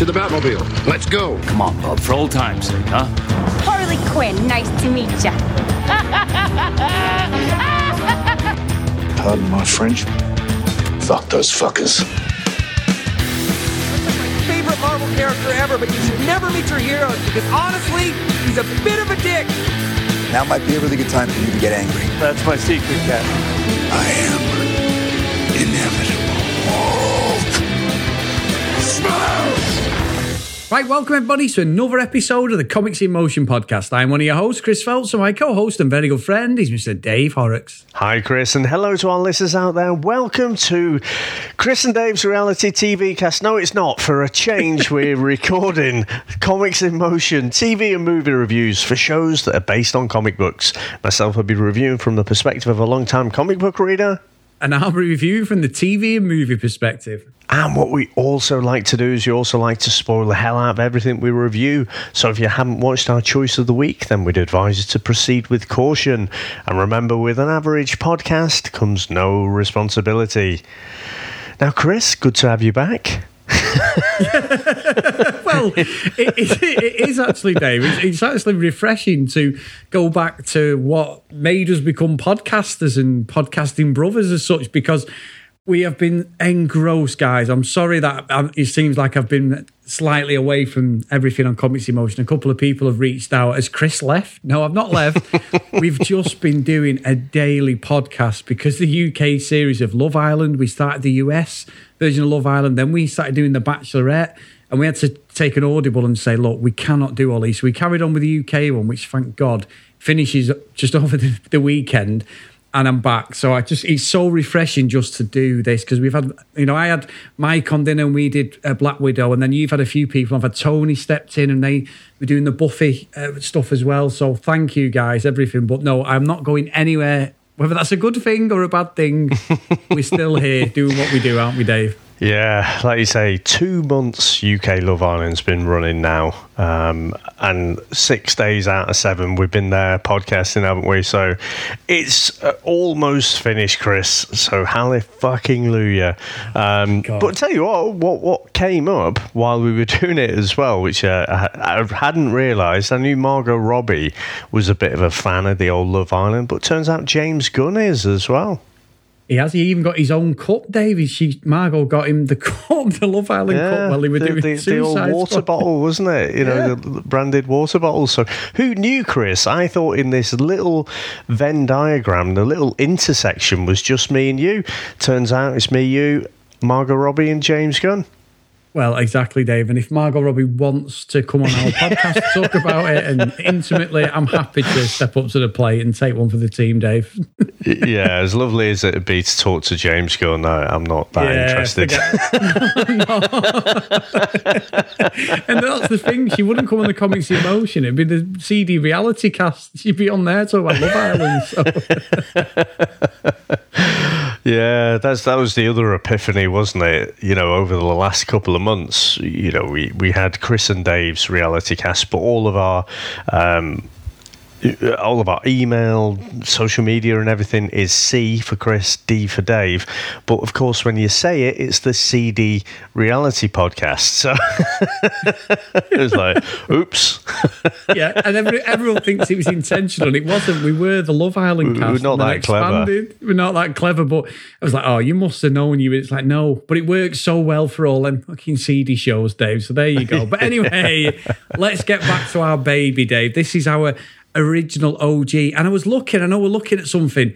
To the Batmobile. Let's go. Come on, Bob, for old time's sake, huh? Harley Quinn, nice to meet ya. Pardon my French. Fuck those fuckers. This is My favorite Marvel character ever, but you should never meet your heroes because honestly, he's a bit of a dick. Now might be a really good time for you to get angry. That's my secret, Cat. I am Right, welcome everybody to another episode of the Comics in Motion podcast. I'm one of your hosts, Chris Phelps, and my co-host and very good friend is Mr. Dave Horrocks. Hi, Chris, and hello to our listeners out there. Welcome to Chris and Dave's reality TV cast. No, it's not. For a change, we're recording Comics in Motion TV and movie reviews for shows that are based on comic books. Myself, I'll be reviewing from the perspective of a long-time comic book reader. And I'll review from the TV and movie perspective. And what we also like to do is you also like to spoil the hell out of everything we review. So if you haven't watched our choice of the week, then we'd advise you to proceed with caution. And remember, with an average podcast comes no responsibility. Now, Chris, good to have you back. Well, it, it, it is actually, Dave. It's, it's actually refreshing to go back to what made us become podcasters and podcasting brothers as such, because we have been engrossed, guys. I'm sorry that um, it seems like I've been slightly away from everything on Comics in Motion. A couple of people have reached out. Has Chris left? No, I've not left. We've just been doing a daily podcast because the UK series of Love Island, we started the US version of Love Island, then we started doing The Bachelorette. And we had to take an audible and say, look, we cannot do all these. So we carried on with the UK one, which thank God finishes just over the, the weekend. And I'm back. So I just, it's so refreshing just to do this because we've had, you know, I had Mike on dinner and we did uh, Black Widow. And then you've had a few people. I've had Tony stepped in and they were doing the Buffy uh, stuff as well. So thank you guys, everything. But no, I'm not going anywhere. Whether that's a good thing or a bad thing, we're still here doing what we do, aren't we, Dave? Yeah, like you say, two months UK Love Island's been running now, um, and six days out of seven we've been there podcasting, haven't we? So it's uh, almost finished, Chris. So hallelujah fucking. Um, but tell you what, what what came up while we were doing it as well, which uh, I, I hadn't realised. I knew Margot Robbie was a bit of a fan of the old Love Island, but turns out James Gunn is as well. He has. He even got his own cup, Davey. She Margot got him the cup, the Love Island cup, while they were the, doing the, the old water bottle, wasn't it? You know, Yeah. the branded water bottle. So, who knew, Chris? I thought in this little Venn diagram, the little intersection was just me and you. Turns out it's me, you, Margot Robbie, and James Gunn. Well, exactly, Dave. And if Margot Robbie wants to come on our podcast to talk about it and intimately, I'm happy to step up to the plate and take one for the team, Dave. Yeah, as lovely as it'd be to talk to James Gunn, I, I'm not that Yeah, interested. and that's the thing. She wouldn't come on the Comics in Motion. It'd be the CD reality cast. She'd be on there talking about Love Island. So. Yeah, that's that was the other epiphany, wasn't it? You know, over the last couple of months, you know, we we had Chris and Dave's reality cast, but all of our um, Uh, all of our email, social media, and everything is C for Chris, D for Dave. But of course, when you say it, it's the CD reality podcast. So it was like, oops. yeah, and every, everyone thinks it was intentional, and it wasn't. We were the Love Island cast. we're not that clever. We're not that clever, but I was like, oh, you must have known you. It's like, no, but it works so well for all them fucking CD shows, Dave. So there you go. But anyway, let's get back to our baby, Dave. This is our original OG, and I was looking. I know we're looking at something.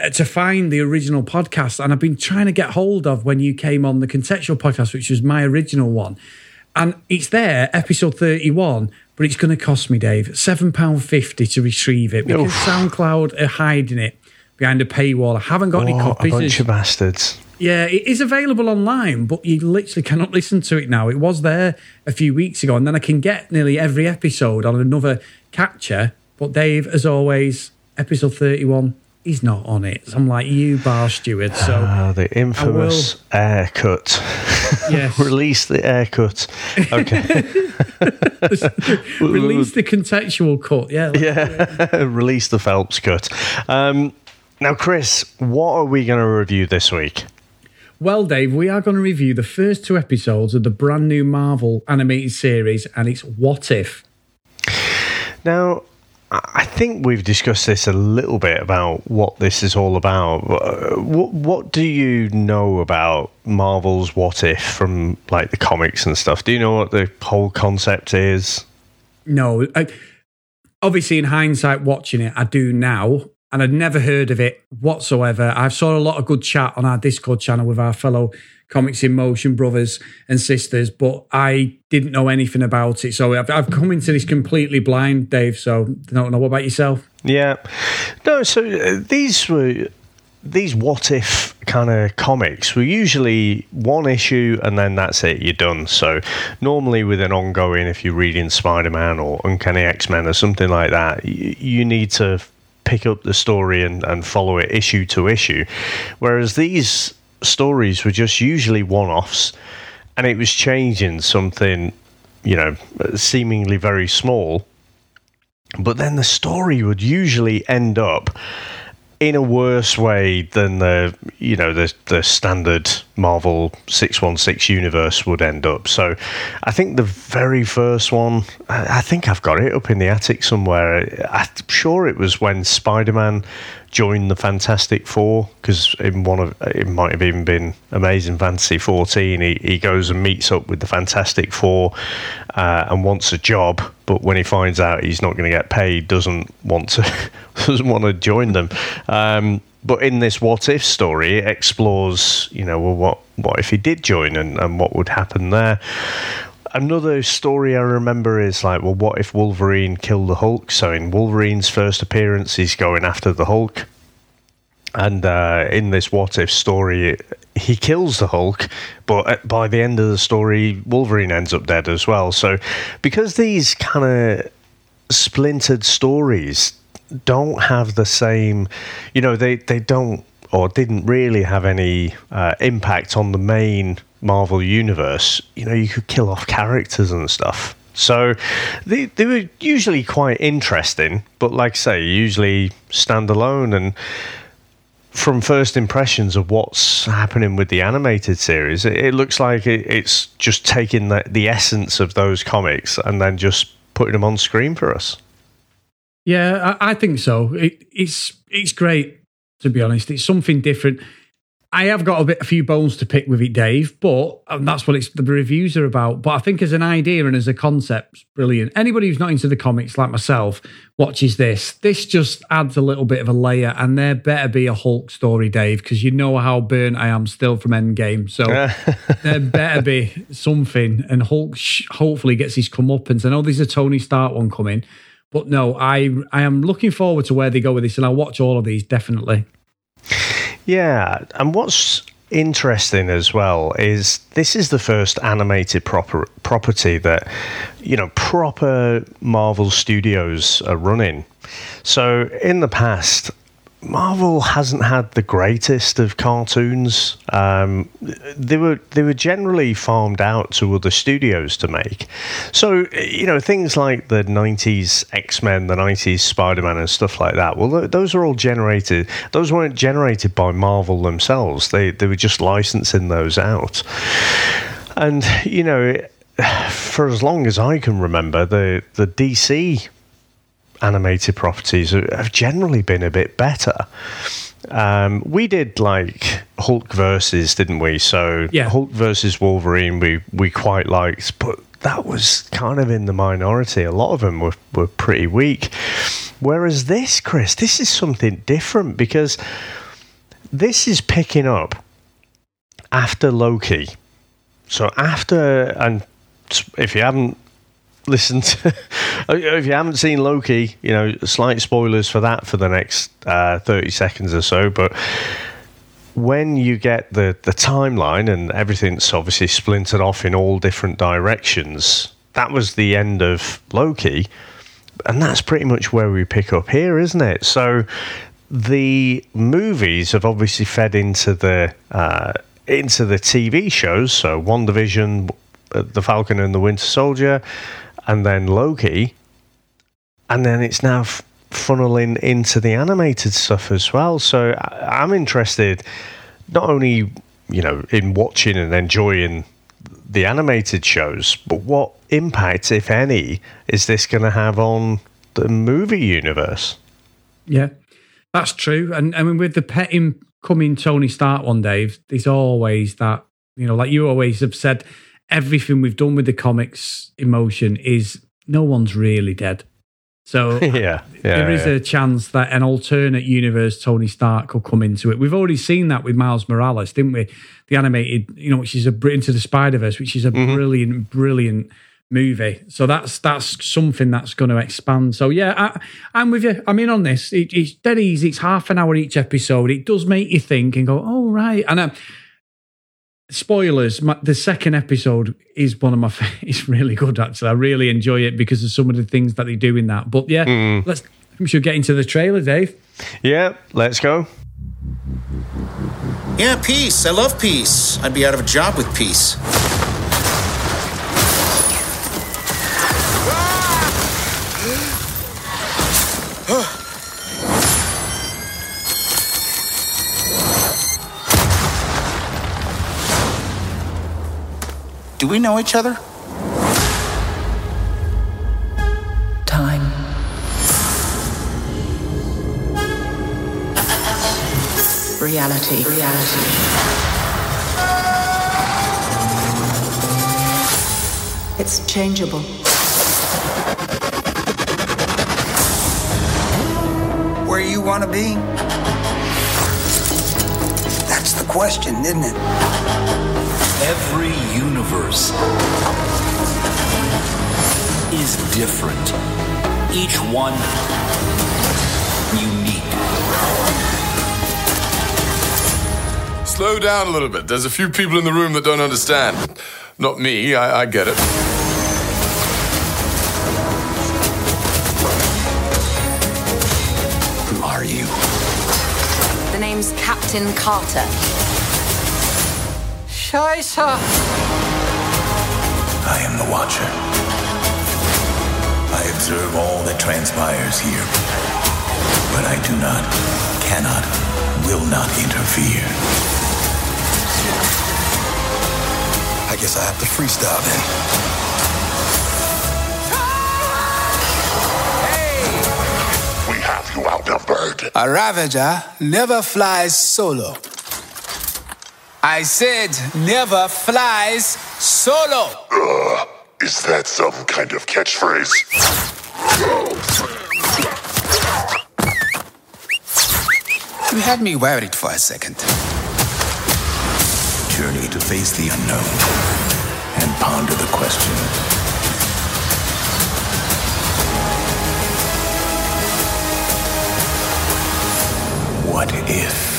uh, To find the original podcast, and I've been trying to get hold of when you came on the contextual podcast, which was my original one. And it's there, episode 31, but it's going to cost me, Dave, £7.50 to retrieve it because Oof. SoundCloud are hiding it behind a paywall. I haven't got any What a copies. bunch of bastards. yeah, it is available online, but you literally cannot listen to it now. It was there a few weeks ago, and then I can get nearly every episode on another catcher. But Dave, as always, episode 31, he's not on it. So I'm like, you bar steward. So, Ah, the infamous air cut. yes, Release the air cut. Okay. release the contextual cut. Yeah, yeah. Release the Phelps cut. Um, now, Chris, what are we going to review this week? Well, Dave, we are going to review the first two episodes of the brand new Marvel animated series, and it's What If. Now, I think we've discussed this a little bit about what this is all about. Uh, what, what do you know about Marvel's What If from like the comics and stuff? Do you know what the whole concept is? No, I, obviously, in hindsight, watching it, I do now, and I'd never heard of it whatsoever. I've saw a lot of good chat on our Discord channel with our fellow Comics in Motion brothers and sisters, but I didn't know anything about it. So I've, I've come into this completely blind, Dave. So I don't know. What about yourself? Yeah. No, so uh, these were these what if kind of comics were usually one issue and then that's it, you're done. So, normally with an ongoing, if you're reading Spider Man or Uncanny X Men or something like that, you, you need to pick up the story and, and follow it issue to issue. Whereas these stories were just usually one offs and it was changing something, you know, seemingly very small. But then the story would usually end up in a worse way than the you know the the standard Marvel six one six universe would end up. So, I think the very first one, I think I've got it up in the attic somewhere. I'm sure it was when Spider Man joined the Fantastic Four because in one of it might have even been Amazing Fantasy 14. He, he goes and meets up with the Fantastic Four uh, and wants a job, but when he finds out he's not going to get paid, doesn't want to doesn't want to join them. Um, but in this what if story, it explores, you know, well, what what if he did join and, and what would happen there another story I remember is like, well, what if Wolverine killed the Hulk? So in Wolverine's first appearance, he's going after the Hulk. And uh, in this what if story, he kills the Hulk, but by the end of the story, Wolverine ends up dead as well. So, because these kind of splintered stories don't have the same, you know, they, they don't or didn't really have any uh, impact on the main Marvel universe, you know, you could kill off characters and stuff. So they, they were usually quite interesting, but like I say, usually standalone. And from first impressions of what's happening with the animated series, it, it looks like it, it's just taking the, the essence of those comics and then just putting them on screen for us. Yeah, I, I think so. It, it's it's great to be honest. It's something different. I have got a bit, a few bones to pick with it, Dave, but that's what it's the reviews are about. But I think as an idea and as a concept, brilliant. Anybody who's not into the comics like myself watches this. This just adds a little bit of a layer, and there better be a Hulk story, Dave, because you know how burnt I am still from Endgame. So there better be something, and Hulk sh- hopefully gets his comeuppance. I know there's a Tony Stark one coming, but no, I I am looking forward to where they go with this, and I'll watch all of these definitely. Yeah, and what's interesting as well is this is the first animated proper property that you know proper Marvel Studios are running. So in the past, Marvel hasn't had the greatest of cartoons. Um, they were they were generally farmed out to other studios to make. So you know things like the '90s X Men, the '90s Spider Man, and stuff like that. Well, those are all generated. Those weren't generated by Marvel themselves. They they were just licensing those out. And you know, for as long as I can remember, the the DC animated properties have generally been a bit better. Um, we did like Hulk versus, didn't we? So yeah. Hulk versus Wolverine, we we quite liked, but that was kind of in the minority. A lot of them were were pretty weak. Whereas this, Chris, this is something different because this is picking up after Loki. So after and if you haven't listen to if you haven't seen Loki, you know, slight spoilers for that for the next uh, 30 seconds or so, but when you get the the timeline and everything's obviously splintered off in all different directions, that was the end of Loki, and that's pretty much where we pick up here, isn't it? So the movies have obviously fed into the uh, into the TV shows. So WandaVision, uh, The Falcon and the Winter Soldier, and then Loki, and then it's now f- funneling into the animated stuff as well. So I- I'm interested not only you know, in watching and enjoying the animated shows. But what impact, if any, is this going to have on the movie universe? Yeah, that's true. And I mean, with the pet coming Tony Stark one day, there's always that, you know, like you always have said, everything we've done with the Comics in Motion is no one's really dead. So yeah, yeah there is yeah. a chance that an alternate universe Tony Stark could come into it. We've already seen that with Miles Morales, didn't we? The animated, you know, which is a into the Spider Verse, which is a Mm-hmm. brilliant, brilliant movie. So that's that's something that's going to expand. So yeah, I, I'm with you. I'm in on this. It, it's dead easy. It's half an hour each episode. It does make you think and go, oh right. And uh, spoilers. My, the second episode is one of my. fa- It's really good actually. I really enjoy it because of some of the things that they do in that. But yeah, Mm. let's. We should get into the trailer, Dave. Yeah, let's go. Yeah, peace. I love peace. I'd be out of a job with peace. Do we know each other? Time. Reality. Reality. It's changeable. Where you want to be? That's the question, isn't it? Every universe is different. Each one unique. Slow down a little bit. There's a few people in the room that don't understand. Not me, I, I get it. Who are you? The name's Captain Carter. Scheiße! I am the Watcher. I observe all that transpires here. But I do not, cannot, will not interfere. I guess I have to freestyle then. We have you outnumbered. A Ravager never flies solo. I said never flies solo. Ugh, is that some kind of catchphrase? You had me worried for a second. Journey to face the unknown and ponder the question. What if?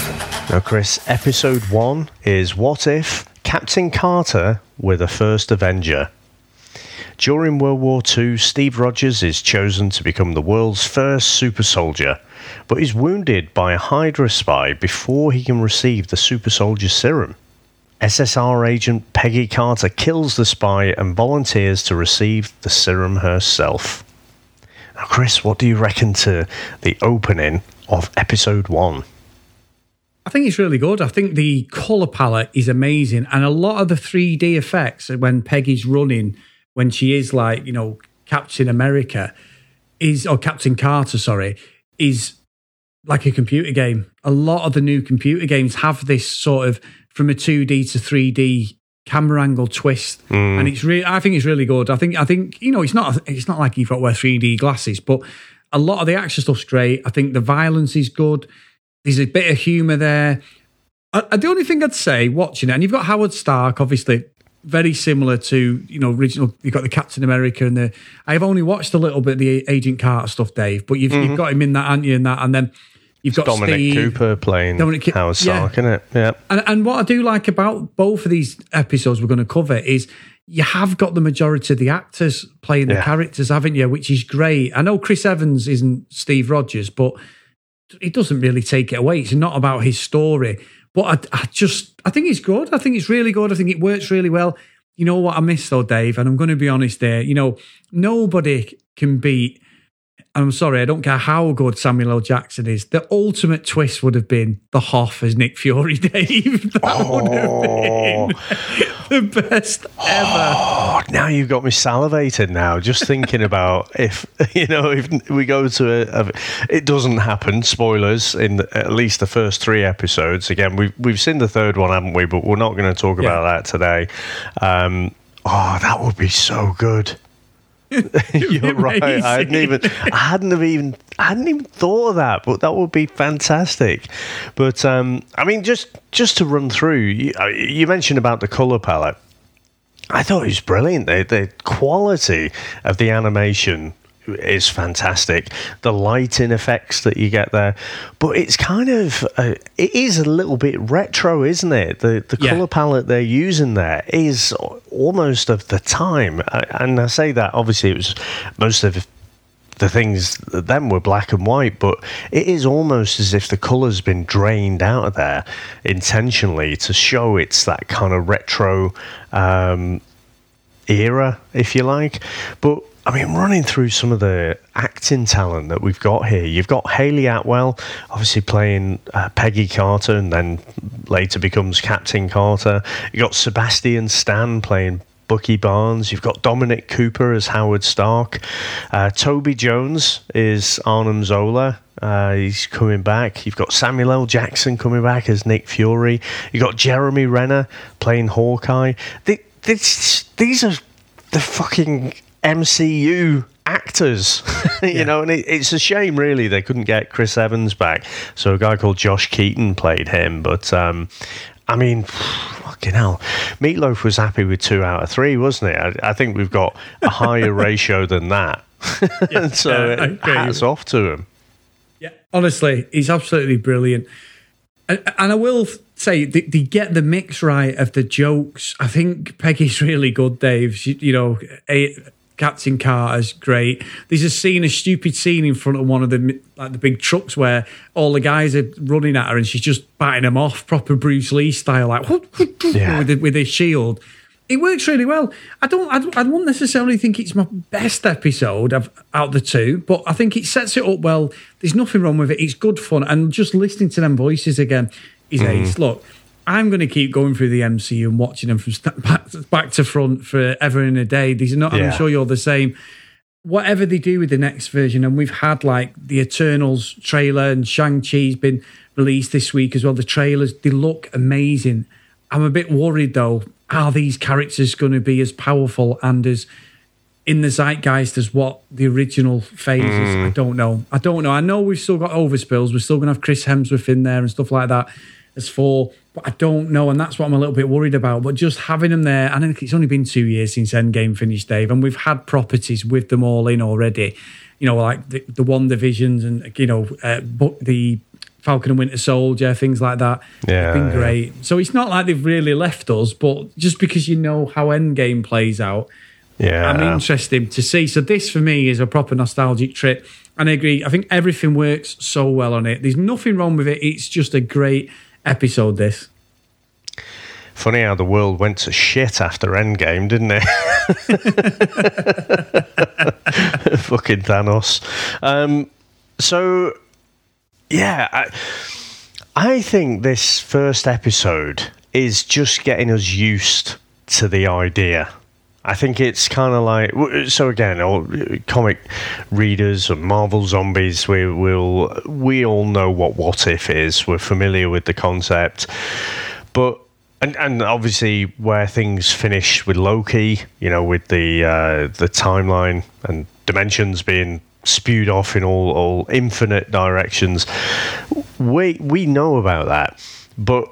Now, Chris, episode one is What If Captain Carter were the first Avenger? During World War II, Steve Rogers is chosen to become the world's first super soldier, but is wounded by a Hydra spy before he can receive the super soldier serum. SSR agent Peggy Carter kills the spy and volunteers to receive the serum herself. Now, Chris, what do you reckon to the opening of episode one? I think it's really good. I think the color palette is amazing, and a lot of the 3D effects when Peggy's running, when she is like you know Captain America, is or Captain Carter, sorry, is like a computer game. A lot of the new computer games have this sort of from a 2D to 3D camera angle twist, mm. and it's really. I think it's really good. I think I think you know it's not it's not like you've got to wear 3D glasses, but a lot of the action stuff's great. I think the violence is good. There's a bit of humour there. I, I- the only thing I'd say watching it, and you've got Howard Stark, obviously very similar to you know original. You've got the Captain America and the. I've only watched a little bit of the Agent Carter stuff, Dave, but you've, you've mm-hmm. got him in that, aren't you? In that, and then you've got Dominic Steve. Cooper playing Dominic Ki- Howard yeah. Stark, isn't it? Yeah. And, and what I do like about both of these episodes we're going to cover is you have got the majority of the actors playing the Yeah. characters, haven't you? Which is great. I know Chris Evans isn't Steve Rogers, but it doesn't really take it away. It's not about his story. But I, I just, I think it's good. I think it's really good. I think it works really well. You know what I miss though, Dave? And I'm going to be honest there. You know, nobody can beat I'm sorry, I don't care how good Samuel L. Jackson is. The ultimate twist would have been the Hoff as Nick Fury, Dave. That Oh. would have been the best ever. Oh, now you've got me salivated now, just thinking about if, you know, if we go to a, a it doesn't happen, spoilers, in the, at least the first three episodes. Again, we've, we've seen the third one, haven't we? But we're not going to talk about that today. Um, oh, that would be so good. You're right. I hadn't even, I hadn't have even, I hadn't even thought of that. But that would be fantastic. But um, I mean, just just to run through, you, uh, you mentioned about the color palette. I thought it was brilliant. The, the quality of the animation is fantastic. The lighting effects that you get there, but it's kind of uh, it is a little bit retro, isn't it? The the Yeah. color palette they're using there is almost of the time, and I say that obviously it was most of the things that then were black and white, but it is almost as if the colour's been drained out of there intentionally to show it's that kind of retro um, era, if you like. But I mean, running through some of the acting talent that we've got here, you've got Hayley Atwell, obviously playing uh, Peggy Carter, and then later becomes Captain Carter. You've got Sebastian Stan playing Bucky Barnes. You've got Dominic Cooper as Howard Stark. Uh, Toby Jones is Arnim Zola. Uh, he's coming back. You've got Samuel L. Jackson coming back as Nick Fury. You've got Jeremy Renner playing Hawkeye. This, these are the fucking MCU actors, you know, and it, it's a shame, really, they couldn't get Chris Evans back. So a guy called Josh Keaton played him, but um, I mean, fucking hell, Meatloaf was happy with two out of three, wasn't it? I, I think we've got a higher ratio than that. so yeah, I agree. hats off to him. Yeah, honestly, he's absolutely brilliant. And, and I will say, they, they get the mix right of the jokes. I think Peggy's really good, Dave. She, you know, a, Captain Carter's great. There's a scene, a stupid scene in front of one of the like the big trucks where all the guys are running at her and she's just batting them off, proper Bruce Lee style, like Yeah. with the, with his shield. It works really well. I don't. I, don't- I won't necessarily think it's my best episode of out of the two, but I think it sets it up well. There's nothing wrong with it. It's good fun, and just listening to them voices again is Mm. ace. Look, I'm going to keep going through the MCU and watching them from st- back, back to front forever and a day. These are not. Yeah. I'm sure you're the same. Whatever they do with the next version, and we've had like the Eternals trailer, and Shang Chi's been released this week as well. The trailers they look amazing. I'm a bit worried though. Are these characters going to be as powerful and as in the zeitgeist as what the original phase is? I don't know. I don't know. I know we've still got overspills. We're still going to have Chris Hemsworth in there and stuff like that as four, but I don't know. And that's what I'm a little bit worried about. But just having them there, I think it's only been two years since Endgame finished, Dave, and we've had properties with them all in already. You know, like the, the WandaVisions and, you know, uh, bu- the Falcon and Winter Soldier, things like that. Yeah, been yeah. great. So it's not like they've really left us, but just because you know how Endgame plays out, Yeah. I'm interested to see. So this for me is a proper nostalgic trip. And I agree. I think everything works so well on it. There's nothing wrong with it. It's just a great episode, this. Funny how the world went to shit after Endgame, didn't it? Fucking Thanos. Um, so, yeah, I, I think this first episode is just getting us used to the idea. I think it's kind of like so again, all comic readers and Marvel zombies. We will we all know what What If is. We're familiar with the concept, but and and obviously where things finish with Loki, you know, with the uh, the timeline and dimensions being spewed off in all all infinite directions. We we know about that, but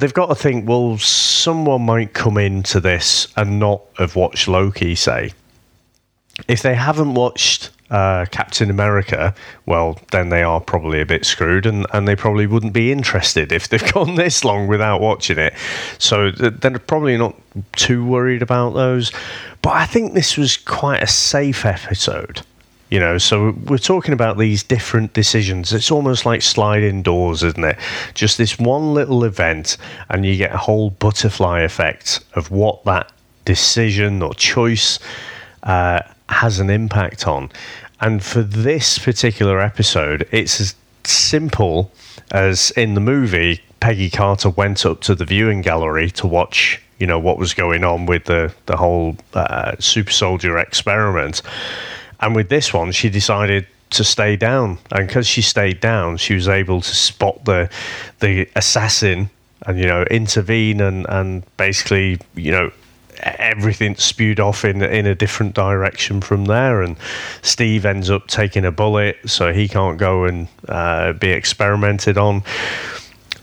they've got to think, well, someone might come into this and not have watched Loki, say. If they haven't watched uh, Captain America, well, then they are probably a bit screwed and, and they probably wouldn't be interested if they've gone this long without watching it. So they're probably not too worried about those. But I think this was quite a safe episode. You know, so we're talking about these different decisions. It's almost like sliding doors, isn't it? Just this one little event, and you get a whole butterfly effect of what that decision or choice uh, has an impact on. And for this particular episode, it's as simple as in the movie, Peggy Carter went up to the viewing gallery to watch, you know, what was going on with the the whole uh, super soldier experiment. And with this one, she decided to stay down, and because she stayed down, she was able to spot the the assassin and you know intervene and and basically you know everything spewed off in in a different direction from there. And Steve ends up taking a bullet so he can't go and uh, be experimented on.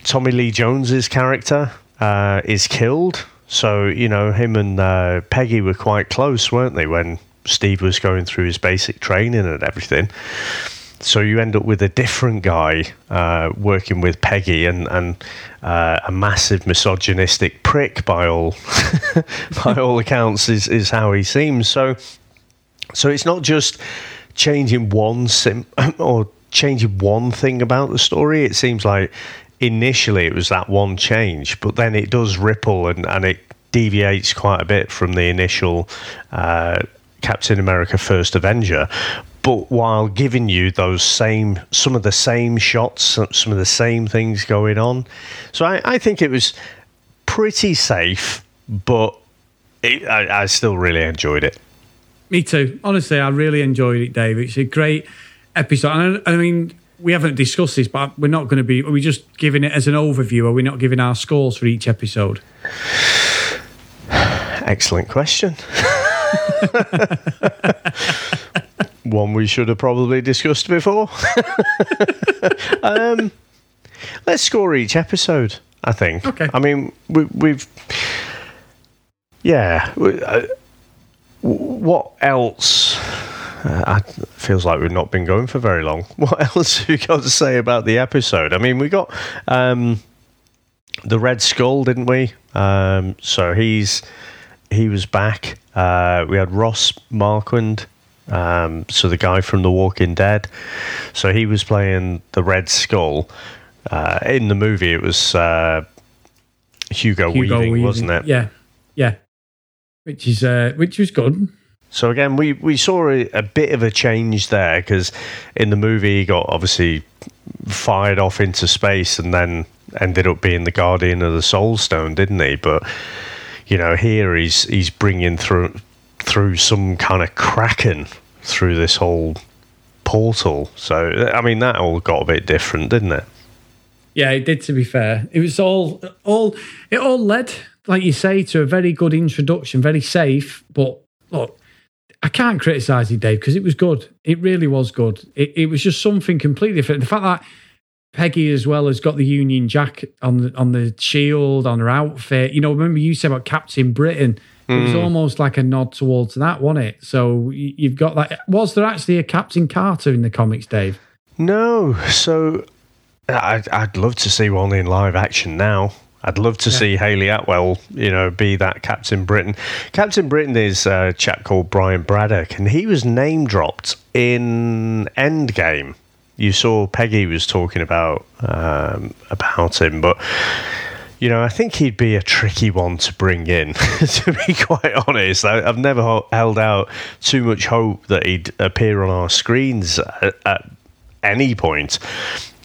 Tommy Lee Jones's character uh, is killed. So you know him and uh, Peggy were quite close weren't they when Steve was going through his basic training and everything so you end up with a different guy uh, working with Peggy and and uh, a massive misogynistic prick by all by all accounts is is how he seems. So so it's not just changing one sim or changing one thing about the story. It seems like initially it was that one change, but then it does ripple and and it deviates quite a bit from the initial. Uh, Captain America First Avenger, but while giving you those same some of the same shots some of the same things going on. So i, I think it was pretty safe but it, I, I still really enjoyed it. Me too. Honestly i really enjoyed it dave. It's a great episode. And I, I mean we haven't discussed this but we're not going to be are we just giving it as an overview? Are we not giving our scores for each episode? Excellent question one we should have probably discussed before. um, let's score each episode. I think. Okay. I mean, we, we've. Yeah. We, uh, what else? Uh, feels like we've not been going for very long. What else have you got to say about the episode? I mean, we got um, the Red Skull, didn't we? Um, so he's he was back. Uh, we had Ross Marquand um, so the guy from The Walking Dead. So he was playing the Red Skull. Uh, in the movie, it was uh, Hugo, Hugo Weaving, Weaving, wasn't it? Yeah, yeah. Which is uh, which was good. So again, we, we saw a, a bit of a change there because in the movie he got obviously fired off into space and then ended up being the guardian of the Soul Stone, didn't he? But you know, here he's he's bringing through through some kind of kraken through this whole portal. So I mean, that all got a bit different, didn't it? Yeah, it did. To be fair, it was all all it all led, like you say, to a very good introduction, very safe. But look, I can't criticize it, Dave, because it was good. It really was good. It, it was just something completely different. The fact that Peggy as well has got the Union Jack on the on the shield on her outfit. You know, remember you said about Captain Britain it was Mm. almost like a nod towards that, wasn't it? So you've got that. Was there actually a Captain Carter in the comics, Dave? No. So I'd, I'd love to see one in live action now. I'd love to Yeah. see Hayley Atwell, you know, be that Captain Britain. Captain Britain is a chap called Brian Braddock, and he was name dropped in Endgame. You saw Peggy was talking about um, about him, but you know, I think he'd be a tricky one to bring in. to be quite honest, I, I've never held out too much hope that he'd appear on our screens at, at any point.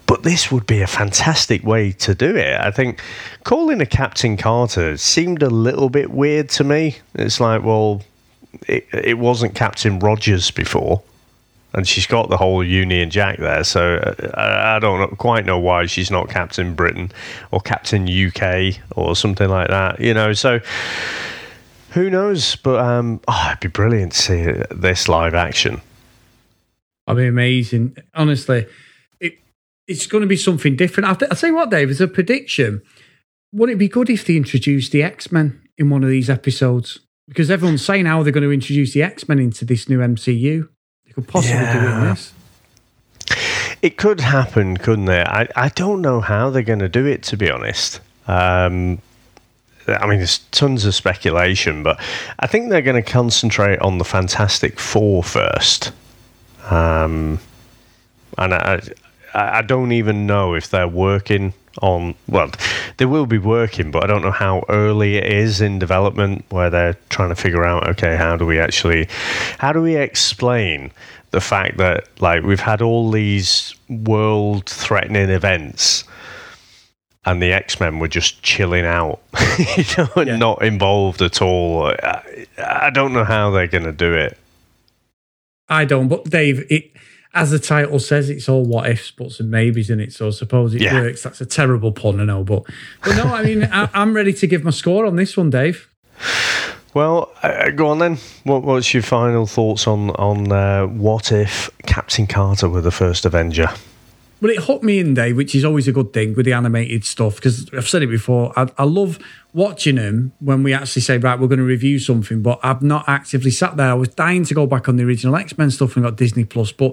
But this would be a fantastic way to do it. I think calling a Captain Carter seemed a little bit weird to me. It's like, well, it, it wasn't Captain Rogers before and she's got the whole Union Jack there. So uh, I, don't quite know why she's not Captain Britain or Captain UK or something like that. You know, so who knows? But um, oh, it'd be brilliant to see this live action. I'd be amazing. Honestly, it it's going to be something different. I'll, I'll tell you what, Dave, as a prediction, wouldn't it be good if they introduced the X Men in one of these episodes? Because everyone's saying how they're going to introduce the X Men into this new MCU. They could possibly do it in this. It could happen, couldn't it? I, I don't know how they're going to do it, to be honest. Um, I mean, there's tons of speculation, but I think they're going to concentrate on the Fantastic Four first. Um, and I, I I don't even know if they're working on. Well, they will be working, but I don't know how early it is in development where they're trying to figure out. Okay, how do we actually, how do we explain the fact that like we've had all these world threatening events and the X-Men were just chilling out, you know, and Yeah. not involved at all. I, I don't know how they're going to do it. I don't, but Dave, it as the title says, it's all what ifs, buts, and maybes in it. So I suppose it Yeah. works. That's a terrible pun, I know, but but no, I mean, I, I'm ready to give my score on this one, Dave. Well, uh, go on then. What, what's your final thoughts on on uh, what if Captain Carter were the first Avenger? Well, it hooked me in, Dave, which is always a good thing with the animated stuff because I've said it before. I, I love watching them when we actually say, right, we're going to review something, but I've not actively sat there. I was dying to go back on the original X Men stuff and got Disney Plus, but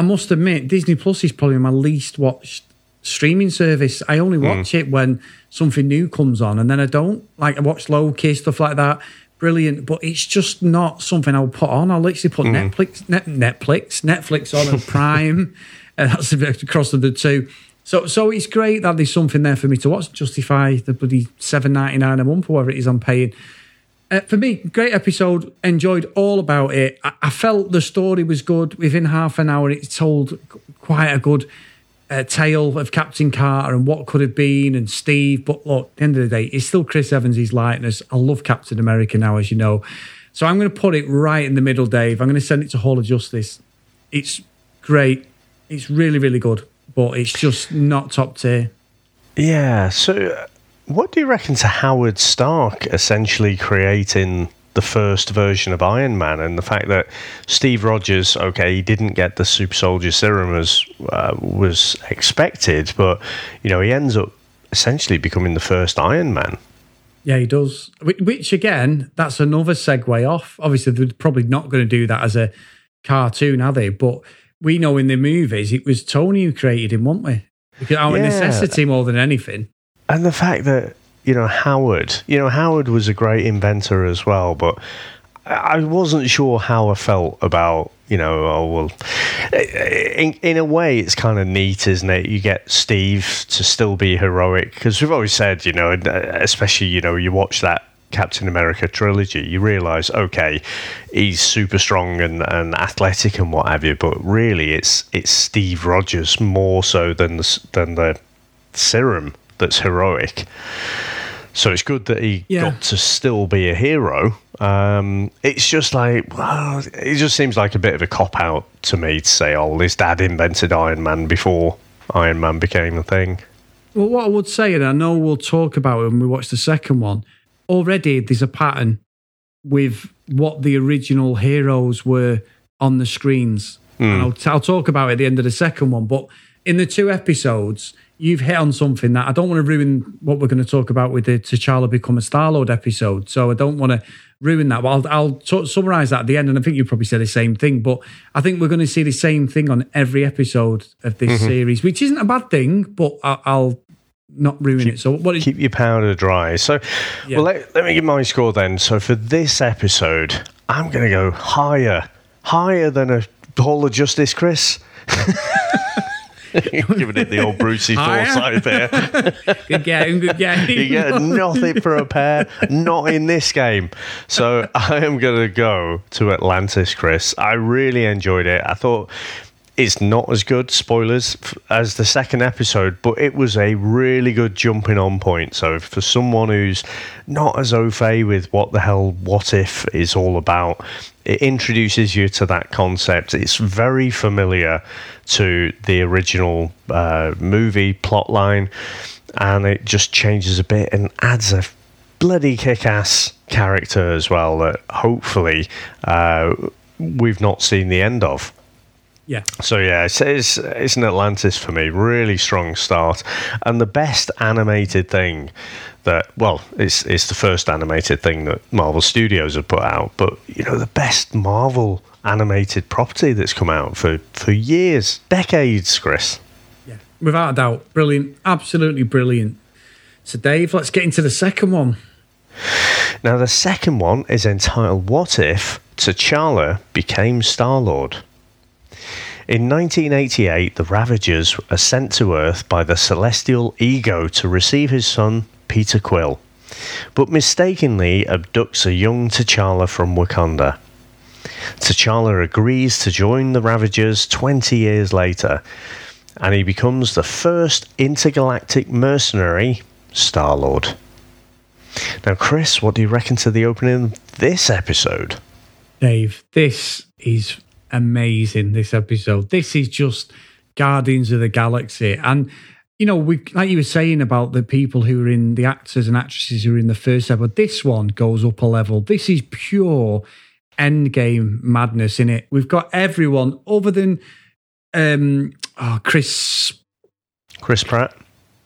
I must admit, Disney Plus is probably my least watched streaming service. I only hmm. watch it when something new comes on, and then I don't. Like, I watch Loki, stuff like that. Brilliant, but it's just not something I'll put on. I'll literally put hmm. Netflix, net, Netflix, Netflix on and Prime, and that's across the two. So, so it's great that there's something there for me to watch. Justify the bloody seven ninety nine a month or whatever it is I'm paying. Uh, for me, great episode. Enjoyed all about it. I, I felt the story was good. Within half an hour, it told quite a good uh, tale of Captain Carter and what could have been and Steve. But look, at the end of the day, it's still Chris Evans' likeness. I love Captain America now, as you know. So I'm going to put it right in the middle, Dave. I'm going to send it to Hall of Justice. It's great. It's really, really good, but it's just not top tier. Yeah. So, what do you reckon to Howard Stark essentially creating the first version of Iron Man and the fact that Steve Rogers, okay, he didn't get the super soldier serum as uh, was expected, but you know he ends up essentially becoming the first Iron Man. Yeah, he does. Which again, that's another segue off. Obviously, they're probably not going to do that as a cartoon, are they? But we know in the movies it was Tony who created him, weren't we? Because out of Yeah. necessity more than anything. And the fact that, you know, Howard, you know, Howard was a great inventor as well, but I wasn't sure how I felt about, you know, oh, well, in, in a way, it's kind of neat, isn't it? You get Steve to still be heroic because we've always said, you know, uh, especially, you know, you watch that Captain America trilogy, you realize, okay, he's super strong and, and athletic and what have you, but really, it's it's Steve Rogers more so than the, than the serum that's heroic. So it's good that he Yeah. got to still be a hero. Um, it's just like, well, it just seems like a bit of a cop out to me to say, oh, his dad invented Iron Man before Iron Man became a thing. Well, what I would say, and I know we'll talk about it when we watch the second one, already there's a pattern with what the original heroes were on the screens. And I'll, I'll talk about it at the end of the second one. But in the two episodes, you've hit on something that I don't want to ruin what we're going to talk about with the T'Challa Become a Star Lord episode. So I don't want to ruin that. But I'll, I'll t- summarize that at the end. And I think you probably said the same thing. But I think we're going to see the same thing on every episode of this Mhm. series, which isn't a bad thing, but I, I'll not ruin it. So what Keep your powder dry. So, well, let, let me give my score then. So for this episode, I'm going to go higher, higher than a Hall of Justice, Chris. Giving it the old Brucey? Forsyth there. good game, good game. you get nothing for a pair, not in this game. So I am going to go to Atlantis, Chris. I really enjoyed it. I thought it's not as good, spoilers, as the second episode, but it was a really good jumping on point. So for someone who's not as au fait with what the hell What If is all about, it introduces you to that concept. It's very familiar to the original uh, movie plotline, and it just changes a bit and adds a bloody kick-ass character as well that hopefully uh, we've not seen the end of. Yeah. So yeah, it's, it's it's an Atlantis for me. Really strong start, and the best animated thing that well, it's it's the first animated thing that Marvel Studios have put out. But you know, the best Marvel animated property that's come out for for years, decades, Chris. Yeah, without a doubt. Brilliant. Absolutely brilliant. So, Dave, let's get into the second one. Now, the second one is entitled What If T'Challa Became Star Lord? In 1988, the Ravagers are sent to Earth by the celestial Ego to receive his son, Peter Quill, but mistakenly abducts a young T'Challa from Wakanda. T'Challa agrees to join the Ravagers 20 years later, and he becomes the first intergalactic mercenary Star Lord. Now, Chris, what do you reckon to the opening of this episode? Dave, this is amazing. This episode. This is just Guardians of the Galaxy, and you know, we like you were saying about the people who are in the actors and actresses who are in the first episode. This one goes up a level. This is pure endgame madness in it. We've got everyone other than um, oh, Chris Chris Pratt.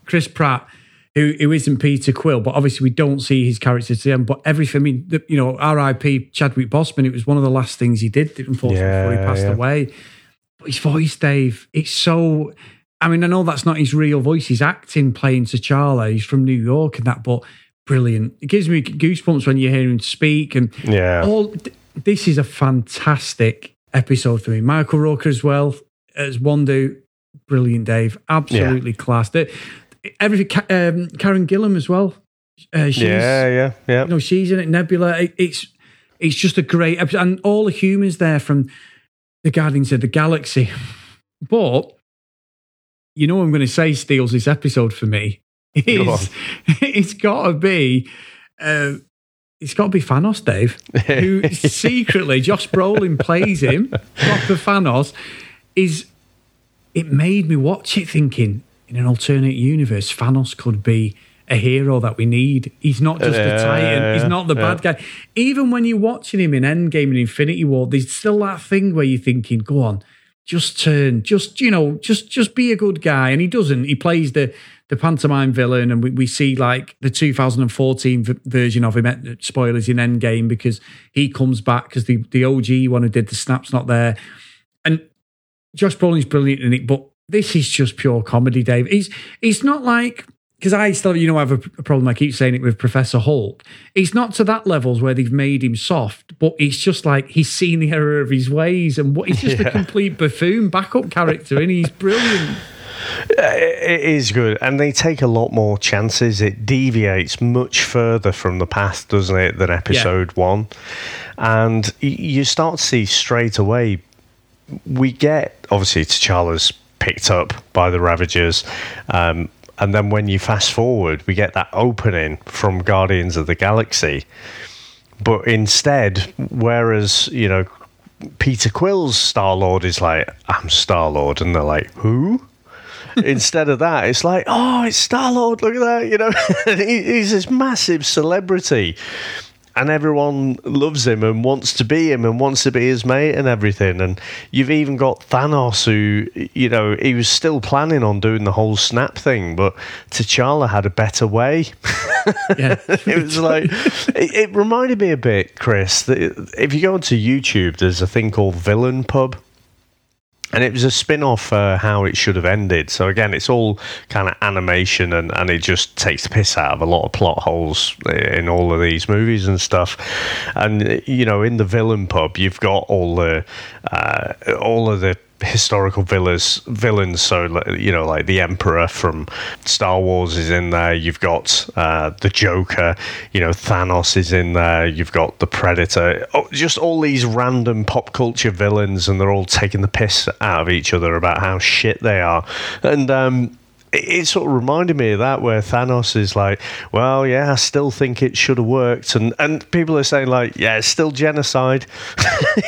Chris Pratt, who who isn't Peter Quill, but obviously we don't see his character to the end. But everything, I mean, the, you know, R.I.P. Chadwick Boseman. It was one of the last things he did, unfortunately, Yeah, before he passed yeah. away. But his voice, Dave, it's so. I mean, I know that's not his real voice. He's acting, playing T'Challa. He's from New York and that, but brilliant. It gives me goosebumps when you hear him speak. And Yeah. all this is a fantastic episode for me. Michael Rooker as well as Yondu, brilliant. Dave, absolutely class. The- Everything. Um, Karen Gillan as well. Uh, she's, yeah, yeah, yeah. you know, she's in it. Nebula. It, it's it's just a great episode, and all the humans there from the Guardians of the Galaxy. But you know, what I'm going to say steals this episode for me. Is it's got to be. Uh, it's got to be Thanos, Dave, who secretly Josh Brolin plays him, proper Thanos. Is it made me watch it thinking in an alternate universe, Thanos could be a hero that we need. He's not just a titan. He's not the Yeah. bad guy. Even when you're watching him in Endgame and Infinity War, there's still that thing where you're thinking, "Go on, just turn, just you know, just just be a good guy." And he doesn't. He plays the the pantomime villain, and we, we see like the 2014 v- version of him. Spoilers in Endgame because he comes back because the the OG one who did the snap's not there, and Josh Brolin's brilliant in it, but this is just pure comedy, Dave. It's it's not like because I still, you know, I have a, a problem. I keep saying it with Professor Hulk. It's not to that levels where they've made him soft, but it's just like he's seen the error of his ways, and what he's just a complete buffoon backup character, and he's brilliant. It is good, and they take a lot more chances. It deviates much further from the path, doesn't it, than episode one? And you start to see straight away. We get obviously T'Challa's picked up by the Ravagers, um, and then when you fast forward, we get that opening from Guardians of the Galaxy. But instead, whereas you know Peter Quill's Star Lord is like, "I'm Star Lord," and they're like, "Who?" Instead of that, it's like, oh, it's Star Lord. Look at that. You know, he's this massive celebrity. And everyone loves him and wants to be him and wants to be his mate and everything. And you've even got Thanos, who, you know, he was still planning on doing the whole snap thing, but T'Challa had a better way. Yeah, it was like it, it reminded me a bit, Chris. That if you go onto YouTube, there's a thing called Villain Pub, and it was a spin-off uh, how it should have ended. So again, it's all kind of animation, and and it just takes the piss out of a lot of plot holes in all of these movies and stuff. And you know, in the Villain Pub, you've got all the uh, all of the historical villains villains. So you know like the emperor from star wars is in there. You've got uh, the joker you know thanos is in there. You've got the predator. Oh, just all these random pop culture villains and they're all taking the piss out of each other about how shit they are. And um it sort of reminded me of that where Thanos is like, well, yeah, I still think it should have worked, and and people are saying like, yeah, it's still genocide.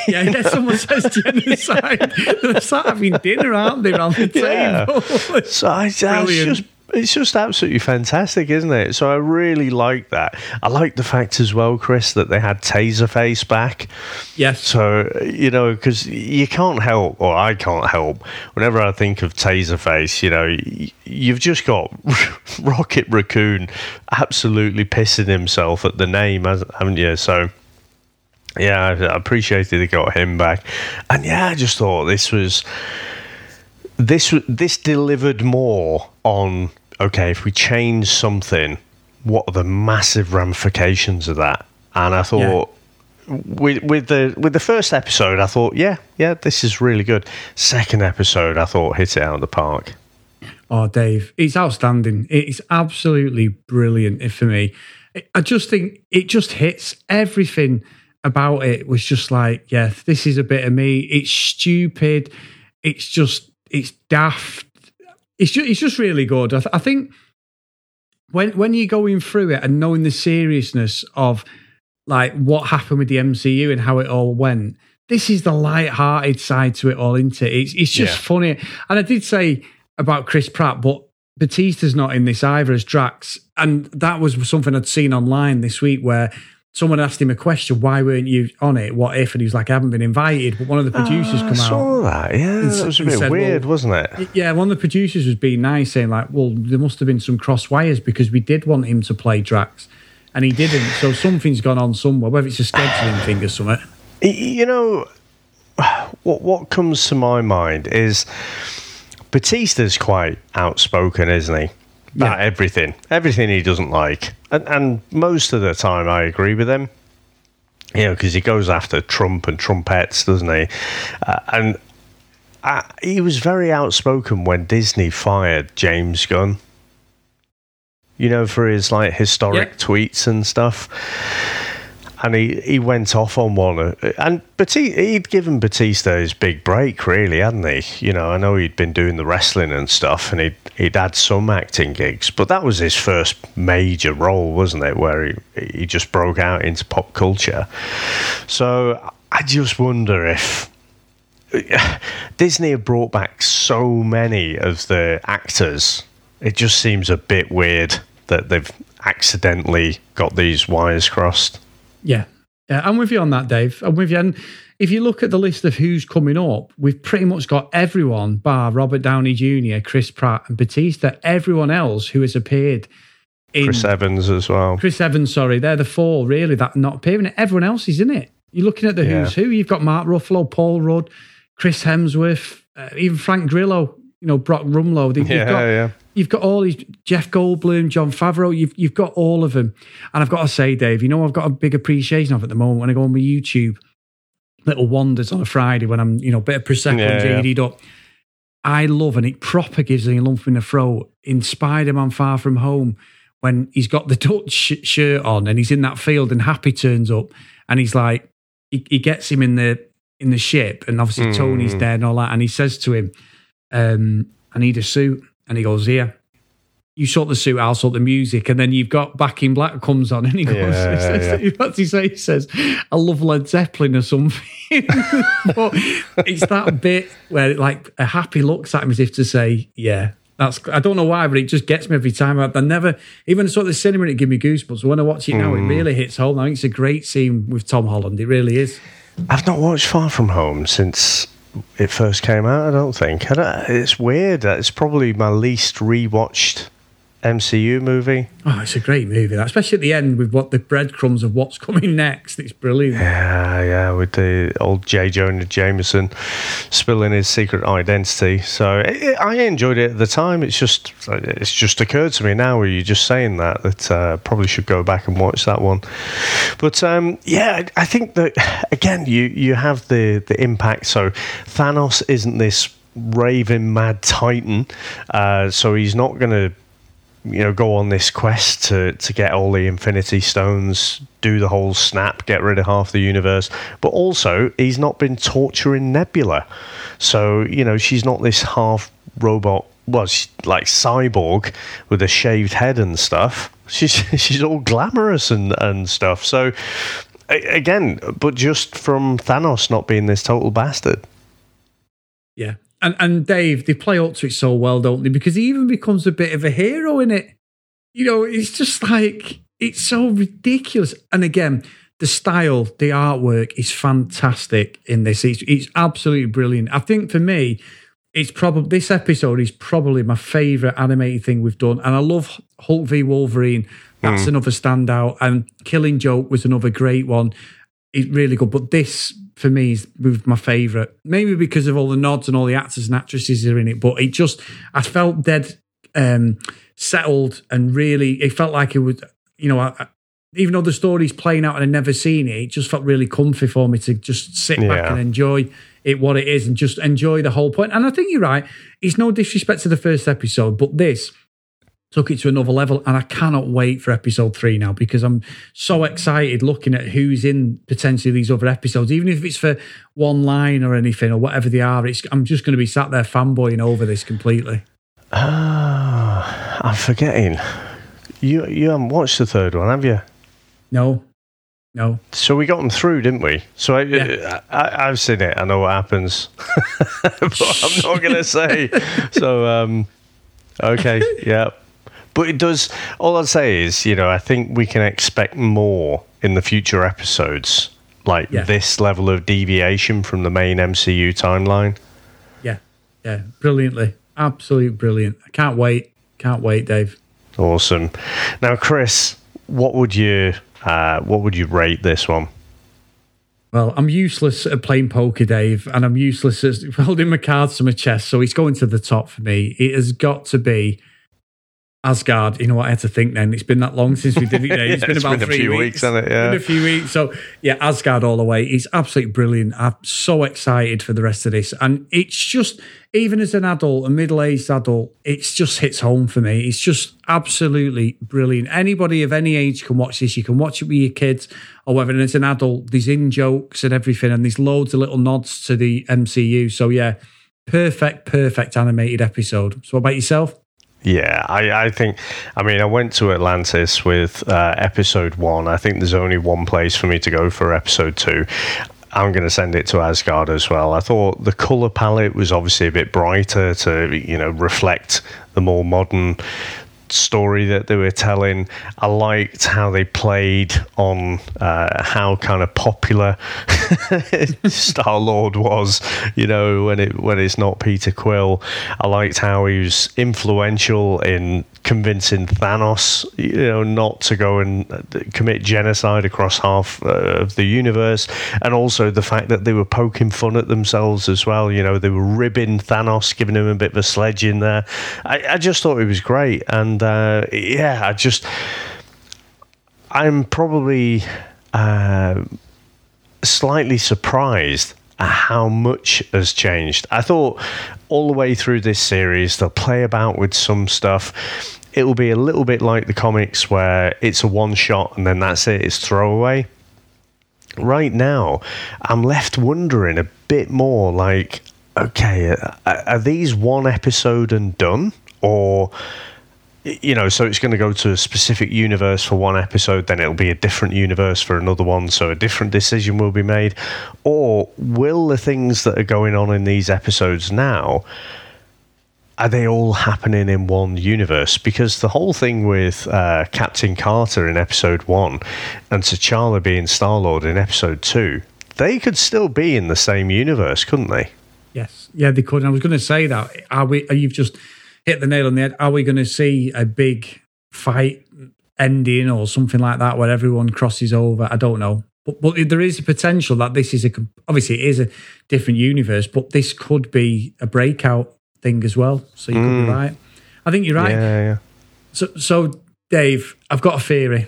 Yeah, yeah. Someone says genocide. They're sat having dinner, aren't they, around the Yeah. table? So I, Brilliant. just it's just absolutely fantastic, isn't it? So I really like that. I like the fact as well, Chris, that they had Taserface back. Yes. So you know, because you can't help, or I can't help, whenever I think of Taserface, you know, you've just got Rocket Raccoon absolutely pissing himself at the name, hasn't- haven't you? So. Yeah, I I appreciated they got him back, and yeah, I just thought this was this this delivered more on okay if we change something what are the massive ramifications of that and i thought with with the with the first episode i thought yeah yeah this is really good second episode i thought hit it out of the park Oh, Dave, it's outstanding. It's absolutely brilliant for me. I just think it just hits everything about it was just like, yeah, this is a bit of me. It's stupid. It's just, it's daft. It's just, it's just really good. I, th- I think when when you're going through it and knowing the seriousness of like what happened with the MCU and how it all went, this is the light-hearted side to it all, isn't it? It's it's just Yeah. funny. And I did say about Chris Pratt, but Batista's not in this either as Drax, and that was something I'd seen online this week where. Someone asked him a question, why weren't you on it? What if? And he was like, I haven't been invited. But one of the producers Ah, I come saw out. that. Yeah, and that was a bit said, weird, well, wasn't it? yeah, one of the producers was being nice, saying like, "Well, there must have been some cross wires because we did want him to play Drax, and he didn't. So something's gone on somewhere, whether it's a scheduling thing or something." You know, what what comes to my mind is Batista's quite outspoken, isn't he? About everything, everything he doesn't like, and, and most of the time I agree with him. You know, because he goes after Trump and trumpets, doesn't he? Uh, and uh, he was very outspoken when Disney fired James Gunn. You know, for his like historic Yeah. tweets and stuff and he, he went off on one. And Batista, he'd given Batista his big break, really, hadn't he? You know, I know he'd been doing the wrestling and stuff, and he'd, he'd had some acting gigs, but that was his first major role, wasn't it? Where he, he just broke out into pop culture. So I just wonder if. Disney have brought back so many of the actors. It just seems a bit weird that they've accidentally got these wires crossed. Yeah, yeah, I'm with you on that, Dave. I'm with you. And if you look at the list of who's coming up, we've pretty much got everyone, bar Robert Downey Jr., Chris Pratt, and Batista. Everyone else who has appeared in Chris Evans as well. Chris Evans, sorry, they're the four really that not appearing. Everyone else is in it. You're looking at the Yeah. who's who. You've got Mark Ruffalo, Paul Rudd, Chris Hemsworth, uh, even Frank Grillo. You know, Brock Rumlow. You've Yeah, got, yeah. You've got all these Jeff Goldblum, Jon Favreau. You've you've got all of them. And I've got to say, Dave, you know I've got a big appreciation of at the moment when I go on my YouTube little wanders on a Friday when I'm you know a bit of prosecco Yeah, and yeah. Up. I love and it proper gives me a lump in the throat in Spider-Man Far From Home when he's got the Dutch sh- shirt on and he's in that field and Happy turns up and he's like he, he gets him in the in the ship and obviously Tony's Mm. dead and all that and he says to him, um, "I need a suit," and he goes, Yeah. You sort the suit, I'll sort the music, and then you've got Back in Black comes on, and he goes, Yeah, he says, yeah. what's he say? He says, "I love Led Zeppelin" or something. but it's that bit where like a happy looks at him as if to say, "Yeah, that's." I don't know why, but it just gets me every time. I, I never even saw the cinema. and It give me goosebumps. When I watch it now, it Mm. really hits home. I think it's a great scene with Tom Holland. It really is. I've not watched Far From Home since it first came out. I don't think. I don't, uh, it's weird. It's probably my least rewatched MCU movie. Oh, it's a great movie, especially at the end with what the breadcrumbs of what's coming next. It's brilliant. Yeah, yeah, with the old J. Jonah Jameson spilling his secret identity. So it, I enjoyed it at the time. It's just it's just occurred to me now. Where you're just saying that that uh, probably should go back and watch that one. But um, yeah, I think that again you you have the the impact. So Thanos isn't this raving mad titan, uh, so he's not going to you know go on this quest to to get all the infinity stones do the whole snap get rid of half the universe. But also he's not been torturing nebula. So you know she's not this half robot well she's like cyborg with a shaved head and stuff. She's she's all glamorous and and stuff. So again but just from thanos not being this total bastard. Yeah. And and Dave, they play up to it so well, don't they? Because he even becomes a bit of a hero in it. You know, it's just like it's so ridiculous. And again, the style, the artwork is fantastic in this. It's it's absolutely brilliant. I think for me, it's probably this episode is probably my favorite animated thing we've done. And I love Hulk v Wolverine. That's Mm. another standout. And Killing Joke was another great one. It's really good. But this, for me, is my favourite. Maybe because of all the nods and all the actors and actresses that are in it. But it just, I felt dead um, settled and really, it felt like it was, you know, I, I- even though the story's playing out and I've never seen it, it just felt really comfy for me to just sit back and enjoy it what it is and just enjoy the whole point. And I think you're right. It's no disrespect to the first episode, but this, took it to another level. And I cannot wait for episode three now because I'm so excited looking at who's in potentially these other episodes, even if it's for one line or anything or whatever they are. It's, I'm just going to be sat there fanboying over this completely. Ah, I'm forgetting. You you haven't watched the third one, have you? No, no. So we got them through, didn't we? So I, Yeah. I, I've seen it. I know what happens, but I'm not going to say. So um, okay, yeah. But it does. All I'd say is, you know, I think we can expect more in the future episodes, like Yeah. this level of deviation from the main MCU timeline. Yeah, yeah, brilliantly, absolute brilliant. I can't wait, can't wait, Dave. Awesome. Now, Chris, what would you uh, what would you rate this one? Well, I'm useless at playing poker, Dave, and I'm useless at holding my cards to my chest. So he's going to the top for me. It has got to be Asgard. You know what? I had to think then. It's been that long since we did it. Dave. It's Yeah, been it's about been a three few weeks. weeks, hasn't it? Yeah. Been a few weeks. So yeah, Asgard all the way. He's absolutely brilliant. I'm so excited for the rest of this, and it's just even as an adult, a middle-aged adult, it's just hits home for me. It's just absolutely brilliant. Anybody of any age can watch this. You can watch it with your kids, or whether as an adult, there's in jokes and everything, and there's loads of little nods to the MCU. So yeah, perfect, perfect animated episode. So what about yourself? Yeah, I, I think. I mean, I went to Atlantis with uh, episode one. I think there's only one place for me to go for episode two. I'm going to send it to Asgard as well. I thought the color palette was obviously a bit brighter to, you know, reflect the more modern story that they were telling. I liked how they played on uh, how kind of popular Star Lord was. You know, when it when it's not Peter Quill. I liked how he was influential in convincing Thanos, you know, not to go and uh, commit genocide across half uh, of the universe, and also the fact that they were poking fun at themselves as well. You know, they were ribbing Thanos, giving him a bit of a sledge in there. I, I just thought it was great, and uh, yeah, I just, I'm probably. Uh, slightly surprised at how much has changed. I thought all the way through this series they'll play about with some stuff. It will be a little bit like the comics where it's a one shot and then that's it, it's throwaway. Right now, I'm left wondering a bit more like, okay, are, are these one episode and done? Or you know, so it's going to go to a specific universe for one episode, then it'll be a different universe for another one, so a different decision will be made. Or will the things that are going on in these episodes now are they all happening in one universe? Because the whole thing with uh, Captain Carter in episode one and T'Challa being Star Lord in episode two, they could still be in the same universe, couldn't they? Yes, yeah, they could. And I was going to say that. Are we? Are you've just hit the nail on the head. Are we going to see a big fight ending or something like that where everyone crosses over? I don't know. But, but there is a potential that this is a obviously it is a different universe, but this could be a breakout thing as well. So you could Mm. be right. I think you're right. Yeah, yeah. So, so Dave, I've got a theory.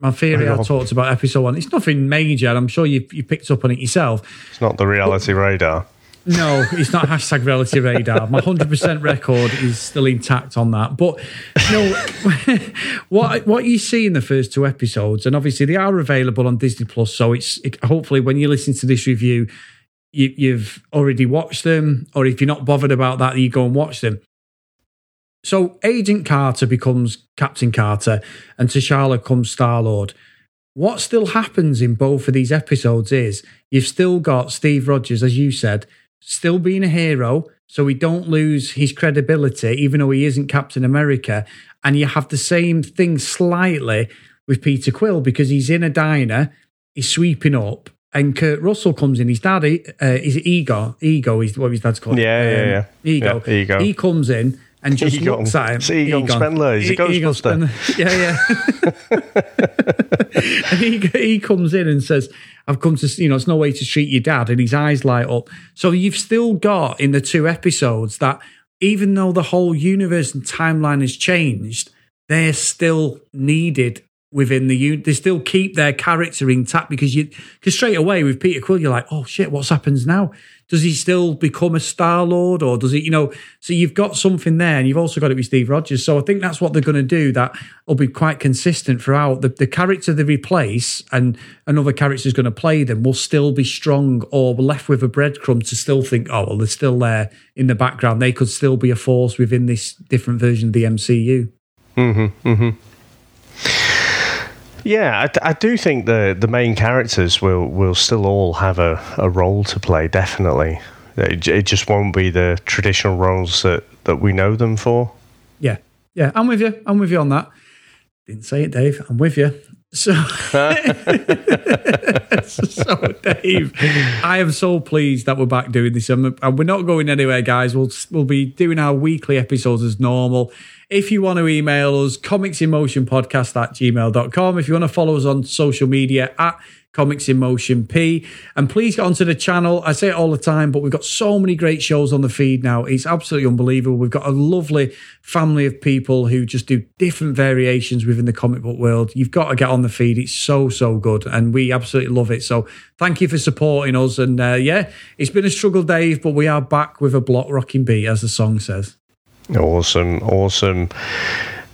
My theory Hang I talked about episode one. It's nothing major. and I'm sure you you picked up on it yourself. It's not the reality radar. No, it's not hashtag reality radar. My hundred percent record is still intact on that. But no, what what you see in the first two episodes, and obviously they are available on Disney Plus. So it's it, hopefully when you listen to this review, you, you've already watched them, or if you're not bothered about that, you go and watch them. So Agent Carter becomes Captain Carter, and T'Challa comes Star Lord. What still happens in both of these episodes is you've still got Steve Rogers, as you said, still being a hero, so he don't lose his credibility, even though he isn't Captain America. And you have the same thing slightly with Peter Quill because he's in a diner, he's sweeping up, and Kurt Russell comes in. His daddy uh, is it Ego? Ego is what his dad's called. Yeah, yeah, Um, yeah. Ego. Yeah, Ego. He comes in and just Egon. looks at him. It's Egon Egon. Spengler. He's a E- Egon Ghostbuster. Spengler. Yeah, yeah. and he, he comes in and says, I've come to, you know, it's no way to treat your dad. And his eyes light up. So you've still got in the two episodes that even though the whole universe and timeline has changed, they're still needed within the unit. They still keep their character intact because you because straight away with Peter Quill, you're like, oh shit, what's happens now? Does he still become a Star Lord, or does he, you know? So you've got something there, and you've also got it with Steve Rogers. So I think that's what they're going to do. That will be quite consistent throughout. The, the character they replace and another character is going to play them will still be strong, or left with a breadcrumb to still think, oh well, they're still there in the background. They could still be a force within this different version of the MCU. Mm-hmm. Mm-hmm. Yeah, I, I, do think the the main characters will will still all have a, a role to play. Definitely, it, it just won't be the traditional roles that that we know them for. Yeah, yeah, I'm with you. I'm with you on that. Didn't say it, Dave. I'm with you. So, so Dave, I am so pleased that we're back doing this, and we're not going anywhere, guys. We'll we'll be doing our weekly episodes as normal. If you want to email us, comicsinmotionpodcast at gmail.com. If you want to follow us on social media at Comics in Motion P. And please get onto the channel. I say it all the time, but we've got so many great shows on the feed now. It's absolutely unbelievable. We've got a lovely family of people who just do different variations within the comic book world. You've got to get on the feed. It's so, so good. And we absolutely love it. So thank you for supporting us. And uh, yeah, it's been a struggle, Dave, but we are back with a block rocking beat, as the song says. Awesome, awesome.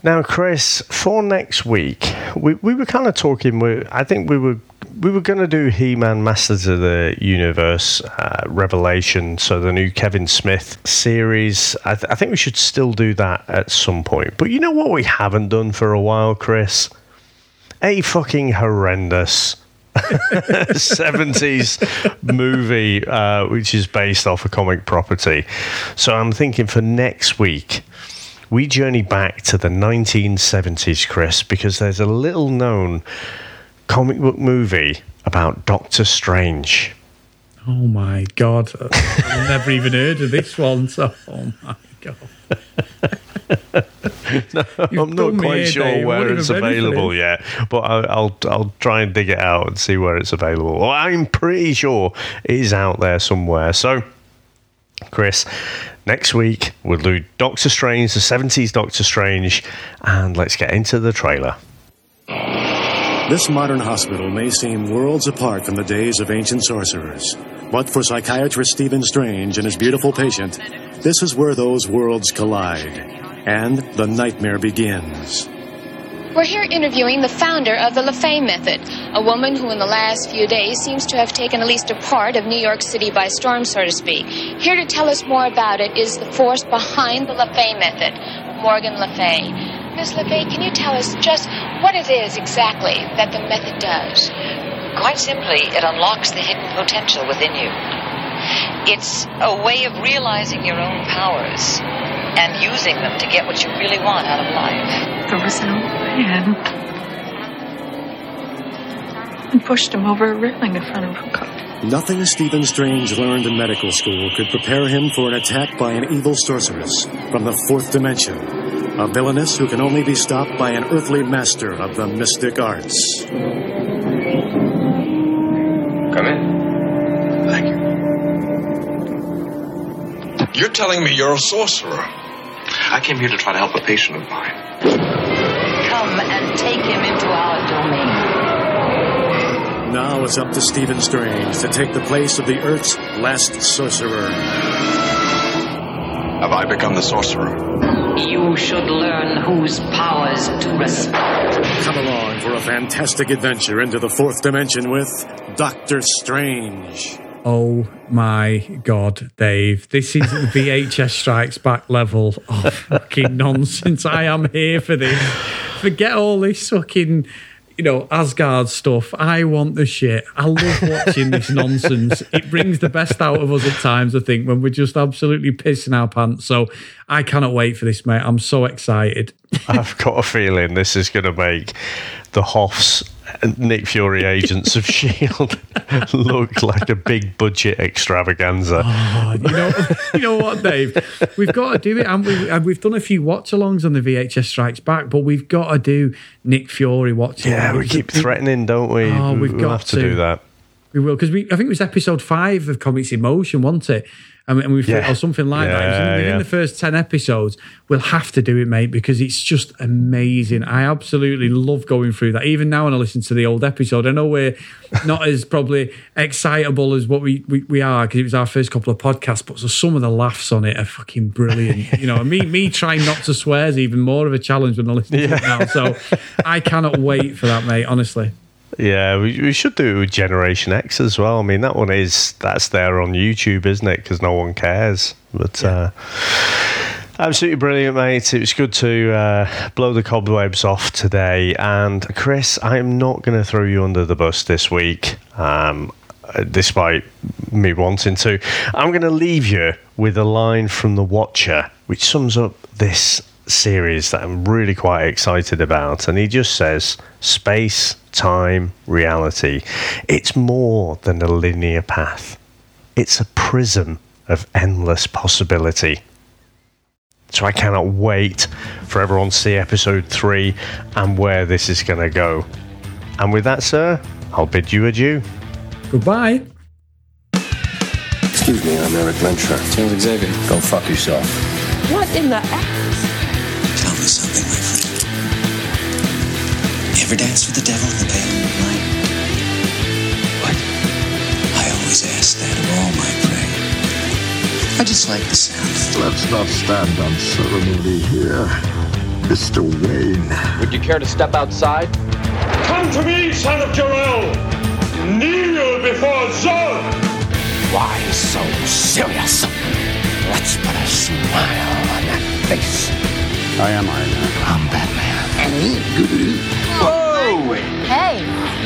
Now, Chris, for next week, we, we were kind of talking. We, I think we were we were going to do He-Man Masters of the Universe uh, Revelation, so the new Kevin Smith series. I, th- I think we should still do that at some point. But you know what we haven't done for a while, Chris? A fucking horrendous 70s movie, uh, which is based off a comic property. So I'm thinking for next week, we journey back to the 1970s, Chris, because there's a little known comic book movie about Doctor Strange. Oh my God. I've never even heard of this one. So, oh my God. no, I'm not quite sure where it's available yet, but I, will I'll try and dig it out and see where it's available. Well, I'm pretty sure it is out there somewhere. So, Chris, next week we'll do Doctor Strange, the 70s Doctor Strange, and let's get into the trailer. This modern hospital may seem worlds apart from the days of ancient sorcerers, but for psychiatrist Stephen Strange and his beautiful patient, this is where those worlds collide and the nightmare begins. We're here interviewing the founder of the LaFay method, a woman who in the last few days seems to have taken at least a part of New York City by storm, so to speak. Here to tell us more about it is the force behind the LaFay method, Morgan Le Fay. Ms. Le Fay, can you tell us just what it is exactly that the method does? Quite simply, it unlocks the hidden potential within you. It's a way of realizing your own powers and using them to get what you really want out of life. There was an old man and pushed him over a railing in front of a car. Nothing Stephen Strange learned in medical school could prepare him for an attack by an evil sorceress from the fourth dimension. A villainess who can only be stopped by an earthly master of the mystic arts. Come in. You're telling me you're a sorcerer. I came here to try to help a patient of mine. Come and take him into our domain. Now it's up to Stephen Strange to take the place of the Earth's last sorcerer. Have I become the sorcerer? You should learn whose powers to respect. Come along for a fantastic adventure into the fourth dimension with Doctor Strange. Oh my God, Dave. This is VHS Strikes Back level of fucking nonsense. I am here for this. Forget all this fucking, you know, Asgard stuff. I want the shit. I love watching this nonsense. It brings the best out of us at times, I think, when we're just absolutely pissing our pants. So I cannot wait for this, mate. I'm so excited. I've got a feeling this is going to make the Hoffs Nick Fury agents of Shield look like a big budget extravaganza. Oh, you know, you know what, Dave? We've got to do it, and we, and we've done a few watch-alongs on the VHS Strikes Back, but we've got to do Nick Fury watching. Yeah, we keep threatening, don't we? Oh, we've we'll got have to, to do that. We will because we. I think it was episode five of Comics in Motion, wasn't it? And, we- and we Yeah. or something like that. Was in- within yeah. the first ten episodes, we'll have to do it, mate, because it's just amazing. I absolutely love going through that. Even now, when I listen to the old episode, I know we're not as probably excitable as what we we, we are because it was our first couple of podcasts, but so some of the laughs on it are fucking brilliant. you know, me me trying not to swear is even more of a challenge when I listen to it now. So I cannot wait for that, mate. Honestly. Yeah, we, we should do it with Generation X as well. I mean, that one is that's there on YouTube, isn't it? Because no one cares. But uh, absolutely brilliant, mate. It was good to uh, blow the cobwebs off today. And Chris, I'm not going to throw you under the bus this week. Um, Despite me wanting to, I'm going to leave you with a line from The Watcher, which sums up this series that I'm really quite excited about. And he just says space, time, reality. It's more than a linear path, it's a prism of endless possibility. So I cannot wait for everyone to see episode three and where this is going to go. And with that, sir, I'll bid you adieu. Goodbye. Excuse me, I'm Erik Lehnsherr. Charles Xavier. Go fuck yourself. What in the ass? Ever dance with the devil in the pale moonlight? What? I always ask that of all my prey. I just like the sound. Let's not stand on ceremony here. Mr. Wayne. Would you care to step outside? Come to me, son of Jor-El! Kneel before Zod! Why so serious? Let's put a smile on that face. I am Iron Man. I'm Batman. Hey.